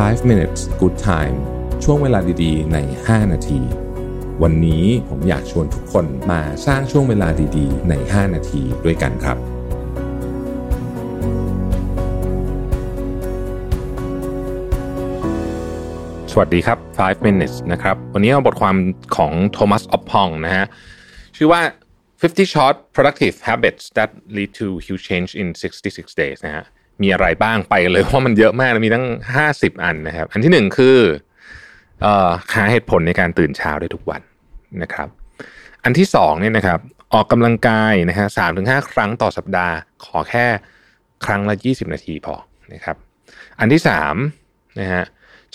5 minutes good time ช่วงเวลาดีๆ ใน 5 นาที วันนี้ผมอยากชวนทุกคนมาสร้างช่วงเวลาดีๆ ใน 5 นาทีด้วยกันครับ สวัสดีครับ 5 minutes นะครับ วันนี้เอาบทความของโทมัสออฟพองนะฮะ ชื่อว่า 50 short productive habits that lead to huge change in 66 days นะฮะ มีอะไรบ้างไปเลยเพราะมันเยอะมากมีตั้ง 50 อันนะครับ อันที่หนึ่งคืออหาเหตุผลในการตื่นเช้าได้ทุกวันนะครับ อันที่สองเนี่ยนะครับ ออกกำลังกายนะฮะสามถึงห้าครั้งต่อสัปดาห์ ขอแค่ครั้งละ20นาทีพอนะครับ อันที่สามนะฮะ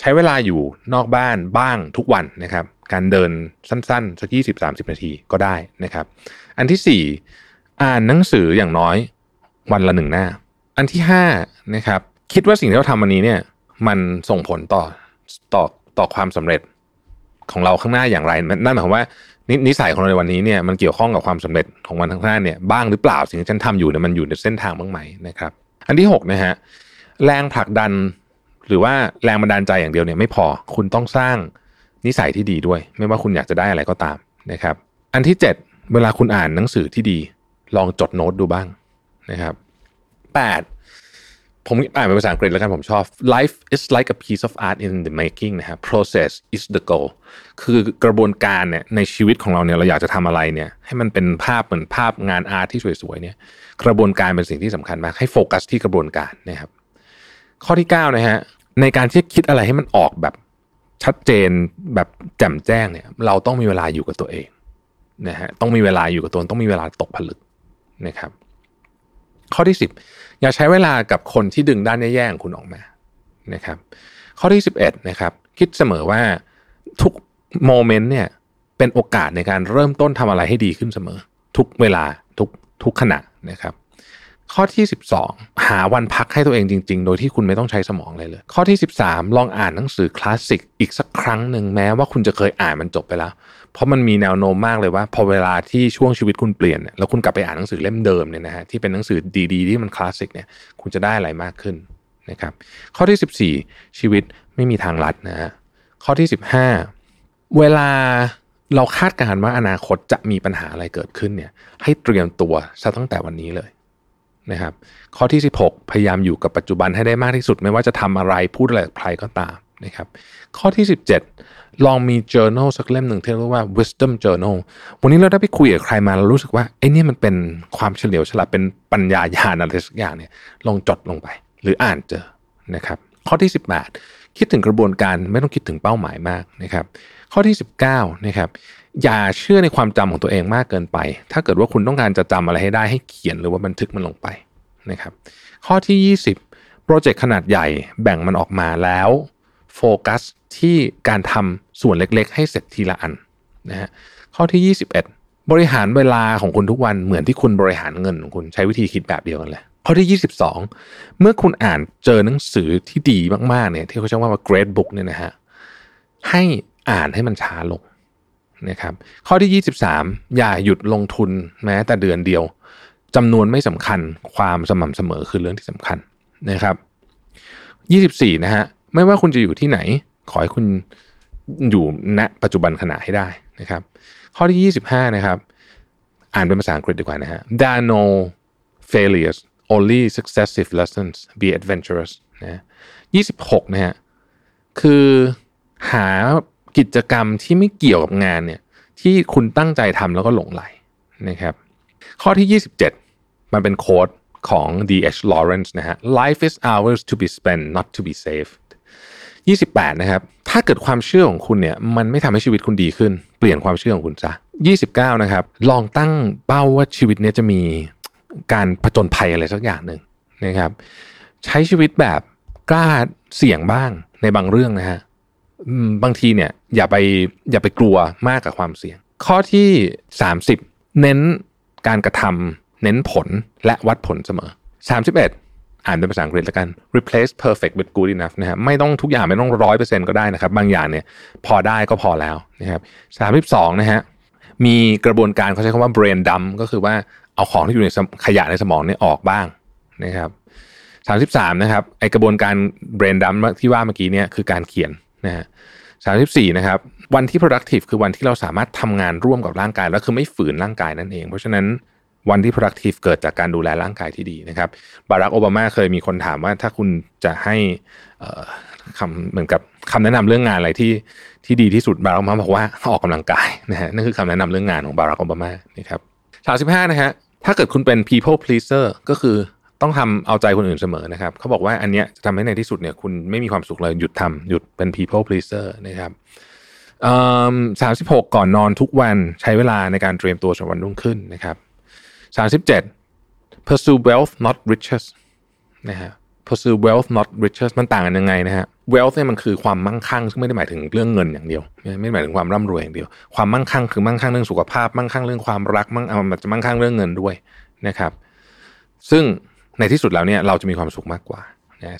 ใช้เวลาอยู่นอกบ้านบ้างทุกวันนะครับ การเดินสั้นๆ สักยี่สิบสามสิบนาทีก็ได้นะครับ อันที่สี่อ่านหนังสืออย่างน้อยวันละหนึ่งหน้า อันที่ห้านะครับ คิดว่าสิ่งที่เราทำวันนี้เนี่ย มันส่งผลต่อต่อต่อความสำเร็จของเราข้างหน้าอย่างไร นั่นหมายความว่านินิสัยของเราในวันนี้เนี่ยมันเกี่ยวข้องกับความสำเร็จของวันข้างหน้าเนี่ยบ้างหรือเปล่าสิ่งที่ฉันทำอยู่เนี่ยมันอยู่ในเส้นทางบ้างไหมนะครับ อันที่หกนะฮะแรงผลักดันหรือว่าแรงบันดาลใจอย่างเดียวเนี่ยไม่พอคุณต้องสร้างนิสัยที่ดีด้วย ไม่ว่าคุณอยากจะได้อะไรก็ตามนะครับ อันที่ 7 เวลาคุณอ่านหนังสือที่ดี ลองจดโน้ตดูบ้างนะครับ 8 ผมอ่านเป็นภาษาอังกฤษแล้วกันผมชอบ life is like a piece of art in the making นะครับ process is the goal คือกระบวนการเนี่ยในชีวิตของเราเนี่ยเราอยากจะทำอะไรเนี่ยให้มันเป็นภาพเหมือนภาพงานอาร์ตที่สวยๆเนี่ยกระบวนการเป็นสิ่งที่สำคัญมากให้โฟกัสที่กระบวนการนะครับข้อที่9นะฮะในการที่คิดอะไรให้มันออกแบบชัดเจนแบบแจ่มแจ้งเนี่ย เราต้องมีเวลาอยู่กับตัวเองนะฮะต้องมีเวลาอยู่กับตัวต้องมีเวลาตกผลึกนะครับ ข้อที่ 10 อย่าใช้เวลากับคนที่ดึงด้านแย่ๆของคุณออกมานะครับ ข้อที่ 11นะครับ คิดเสมอว่าทุกโมเมนต์เนี่ยเป็นโอกาสในการเริ่มต้นทำอะไรให้ดีขึ้นเสมอ ทุกเวลาทุกทุกขณะนะครับ ข้อที่ 12 หาวันพักให้ตัวเองจริง ๆ โดยที่คุณไม่ต้องใช้สมองเลยเลย ข้อที่ 13 ลองอ่านหนังสือคลาสสิกอีกสักครั้งหนึ่งแม้ว่าคุณจะเคยอ่านมันจบไปแล้ว เพราะมันมีแนวโน้มมากเลยว่า พอเวลาที่ช่วงชีวิตคุณเปลี่ยนเนี่ยแล้วคุณกลับไปอ่านหนังสือเล่มเดิมเนี่ยนะฮะที่เป็นหนังสือดีๆที่มันคลาสสิกเนี่ยคุณจะได้อะไรมากขึ้นนะครับข้อที่ 14 ชีวิตไม่มีทางลัดนะฮะข้อที่ 15 เวลาเราคาดการณ์ว่าอนาคตจะมีปัญหาอะไรเกิดขึ้นเนี่ยให้เตรียมตัวซะตั้งแต่วันนี้เลย นะครับข้อที่ 16 พยายามอยู่กับปัจจุบันให้ได้มากที่สุด ไม่ว่าจะทำอะไรพูดอะไรกับใครก็ตามนะครับข้อที่ 17 ลองมี journal สักเล่มหนึ่งที่เรียกว่า wisdom journal วันนี้เราได้ไปคุยกับใครมาเรารู้สึกว่าไอ้นี่มันเป็นความเฉลียวฉลาดเป็นปัญญาญาณอะไรสักอย่างเนี่ยลองจดลงไป หรืออ่านเจอนะครับข้อที่ 18 คิดถึงกระบวนการไม่ต้องคิดถึงเป้าหมายมากนะครับ ข้อที่ 19นะครับอย่าเชื่อในความจำของตัวเองมากเกินไป ถ้าเกิดว่าคุณต้องการจะจำอะไรให้ได้ให้เขียนหรือว่าบันทึกมันลงไปนะครับข้อที่ 20 โปรเจกต์ขนาดใหญ่แบ่งมันออกมาแล้วโฟกัสที่การทำส่วนเล็กๆ ให้เสร็จทีละอันนะฮะข้อที่ 21 บริหารเวลาของคุณทุกวันเหมือนที่คุณบริหารเงินของคุณใช้วิธีคิดแบบเดียวกันเลยข้อที่ 22 เมื่อคุณอ่านเจอหนังสือที่ดีมากๆเนี่ยที่เขาใช้ว่า great book เนี่ยนะฮะให้ อ่านให้มันช้าลงนะครับ ข้อที่ 23 อย่าหยุดลงทุนแม้แต่เดือนเดียวจำนวนไม่สำคัญความสม่ำเสมอคือเรื่องที่สำคัญนะครับ 24 นะฮะไม่ว่าคุณจะอยู่ที่ไหน ขอให้คุณอยู่ณปัจจุบันขณะให้ได้นะครับ ข้อที่ 25 นะครับ อ่านเป็นภาษาอังกฤษดีกว่านะฮะ There are no failures only successive lessons be adventurous นะ26 นะฮะคือหา กิจกรรมที่ไม่เกี่ยวกับงานเนี่ยที่คุณตั้งใจทำแล้วก็หลงไหลนะครับ ข้อที่ 27 มันเป็นโค้ดของ D.H. Lawrence นะฮะ Life is ours to be spent not to be saved 28 นะครับ ถ้าเกิดความเชื่อของคุณเนี่ย มันไม่ทำให้ชีวิตคุณดีขึ้น เปลี่ยนความเชื่อของคุณซะ 29 นะครับ ลองตั้งเป้าว่าชีวิตเนี้ยจะมีการผจญภัยอะไรสักอย่างหนึ่งนะครับ ใช้ชีวิตแบบกล้าเสี่ยงบ้างในบางเรื่องนะฮะ บางทีเนี่ยอย่าไปอย่าไปกลัวมากกับความเสี่ยง ข้อที่ 30 เน้นการกระทำเน้นผลและวัดผลเสมอ 31 อ่านเป็นภาษาอังกฤษแล้วกัน replace perfect with good enough นะฮะไม่ต้องทุกอย่างไม่ต้องร้อยเปอร์เซ็นต์ก็ได้นะครับ บางอย่างเนี่ยพอได้ก็พอแล้วนะครับ 32 นะฮะมีกระบวนการเขาใช้คำว่า brain dump ก็คือว่าเอาของที่อยู่ในขยะในสมองเนี่ยออกบ้างนะครับ 33 นะครับไอกระบวนการ brain dump ที่ว่าเมื่อกี้เนี่ยคือการเขียน นะฮะ34นะครับวันที่ productive คือวันที่เราสามารถทำงานร่วมกับร่างกายแล้วคือไม่ฝืนร่างกายนั่นเอง เพราะฉะนั้นวันที่ productive เกิดจากการดูแลร่างกายที่ดีนะครับบารักโอบามาเคยมีคนถามว่าถ้าคุณจะให้คำเหมือนกับคำแนะนำเรื่องงานอะไรที่ที่ดีที่สุดบารักโอบามาบอกว่าออกกำลังกายนะฮะนั่นคือคำแนะนำเรื่องงานของบารักโอบามานะครับ35นะฮะถ้าเกิดคุณเป็น people pleaser ก็คือ ต้องทำเอาใจคนอื่นเสมอนะครับเขาบอกว่าอันเนี้ยจะทำให้ในที่สุดเนี่ยคุณไม่มีความสุขเลยหยุดทำหยุดเป็น people pleaser นะครับสามสิบหกก่อนนอนทุกวันใช้เวลาในการเตรียมตัวสำหรับวันรุ่งขึ้นนะครับสามสิบเจ็ด pursue wealth not riches นะฮะ pursue wealth not riches มันต่างกันยังไงนะฮะ wealth เนี่ยมันคือความมั่งคั่ง ซึ่งไม่ได้หมายถึงเรื่องเงินอย่างเดียว ไม่ได้หมายถึงความร่ำรวยอย่างเดียว ความมั่งคั่งคือมั่งคั่งเรื่องสุขภาพ มั่งคั่งเรื่องความรัก มั่งเอามันจะมั่งคั่งเรื่องเงินด้วยนะครับ ซึ่ง ในที่สุดแล้วเนี่ยเราจะมีความสุขมากกว่า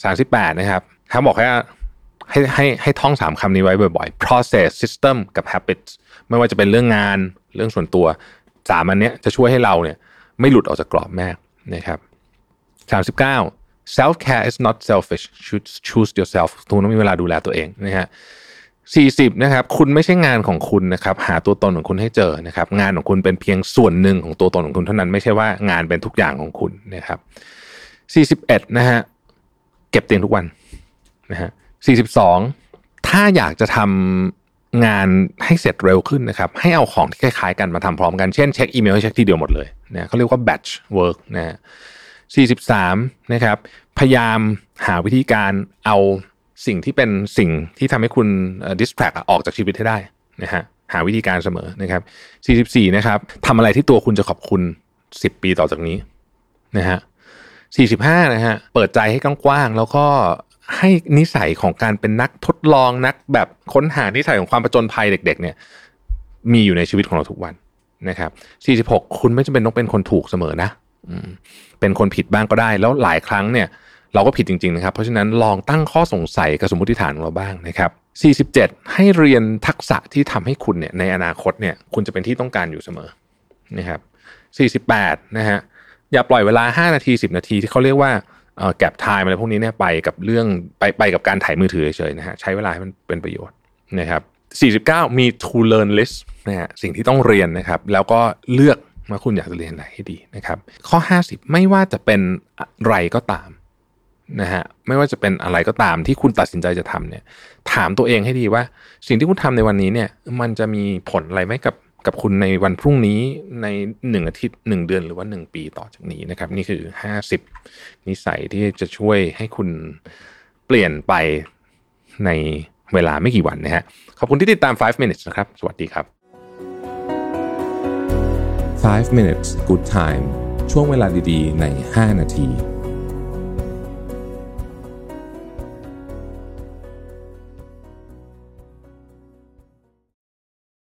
สามสิบแปดนะครับเขาบอกแค่ให้ให้ให้ท่องสามคำนี้ไว้บ่อยๆ process system กับ habits ไม่ว่าจะเป็นเรื่องงานเรื่องส่วนตัวสามอันเนี้ยจะช่วยให้เราเนี่ยไม่หลุดออกจากกรอบแม่นะครับสามสิบเก้า self care is not selfish should choose yourself ทุกต้องมีเวลาดูแลตัวเองนะฮะสี่สิบนะครับ คุณไม่ใช่งานของคุณนะครับ หาตัวตนของคุณให้เจอนะครับ งานของคุณเป็นเพียงส่วนหนึ่งของตัวตนของคุณเท่านั้น ไม่ใช่ว่างานเป็นทุกอย่างของคุณนะครับ สี่สิบเอ็ดนะฮะเก็บเตียงทุกวันนะฮะสี่สิบสองถ้าอยากจะทำงานให้เสร็จเร็วขึ้นนะครับ ให้เอาของที่คล้ายๆกันมาทำพร้อมกัน เช่นเช็คอีเมลให้เช็คทีเดียวหมดเลยนะเขาเรียกว่า batch work นะฮะ43นะครับ พยายามหาวิธีการเอาสิ่งที่เป็นสิ่งที่ทำให้คุณ distract ออกจากชีวิตให้ได้นะฮะหาวิธีการเสมอนะครับ 44 นะครับทำอะไรที่ตัวคุณจะขอบคุณ 10 ปีต่อจากนี้นะฮะ 45 นะฮะ เปิดใจให้กว้างๆ แล้วก็ให้นิสัยของการเป็นนักทดลองนักแบบค้นหานิสัยของความประจนภัยเด็ก ๆ เนี่ย มีอยู่ในชีวิตของเราทุกวันนะครับ 46 คุณไม่จำเป็นต้องเป็นคนถูกเสมอนะเป็นคนผิดบ้างก็ได้ แล้วหลายครั้งเนี่ย เราก็ผิดจริง ๆ นะครับ เพราะฉะนั้นลองตั้งข้อสงสัยกับสมมติฐานของเราบ้างนะครับ47 ให้เรียนทักษะที่ทำให้คุณเนี่ยในอนาคตเนี่ยคุณจะเป็นที่ต้องการอยู่เสมอนะครับ48นะฮะ อย่าปล่อยเวลา 5 นาที 10 นาทีที่เขาเรียกว่าแก็บไทม์อะไรพวกนี้เนี่ยไปกับเรื่องไปไปกับการถ่ายมือถือเฉยๆนะฮะใช้เวลาให้มันเป็นประโยชน์นะครับ49 มี to learn list นะฮะสิ่งที่ต้องเรียนนะครับ แล้วก็เลือกว่าคุณอยากจะเรียนอะไรให้ดีนะครับ ข้อ 50 ไม่ว่าจะเป็นอะไรก็ตามนะฮะไม่ว่าจะเป็นอะไรก็ตามที่คุณตัดสินใจจะทำเนี่ย ถามตัวเองให้ดีว่า สิ่งที่คุณทำในวันนี้เนี่ย มันจะมีผลอะไรไหมกับ กับคุณในวันพรุ่งนี้ในหนึ่งอาทิตย์หนึ่งเดือนหรือว่าหนึ่งปีต่อจากนี้นะครับ นี่คือห้าสิบนิสัยที่จะช่วยให้คุณเปลี่ยนไปในเวลาไม่กี่วันนะฮะขอบคุณที่ติดตาม 5 minutes นะครับ สวัสดีครับ 5 minutes good time ช่วงเวลาดีๆ ใน 5 นาที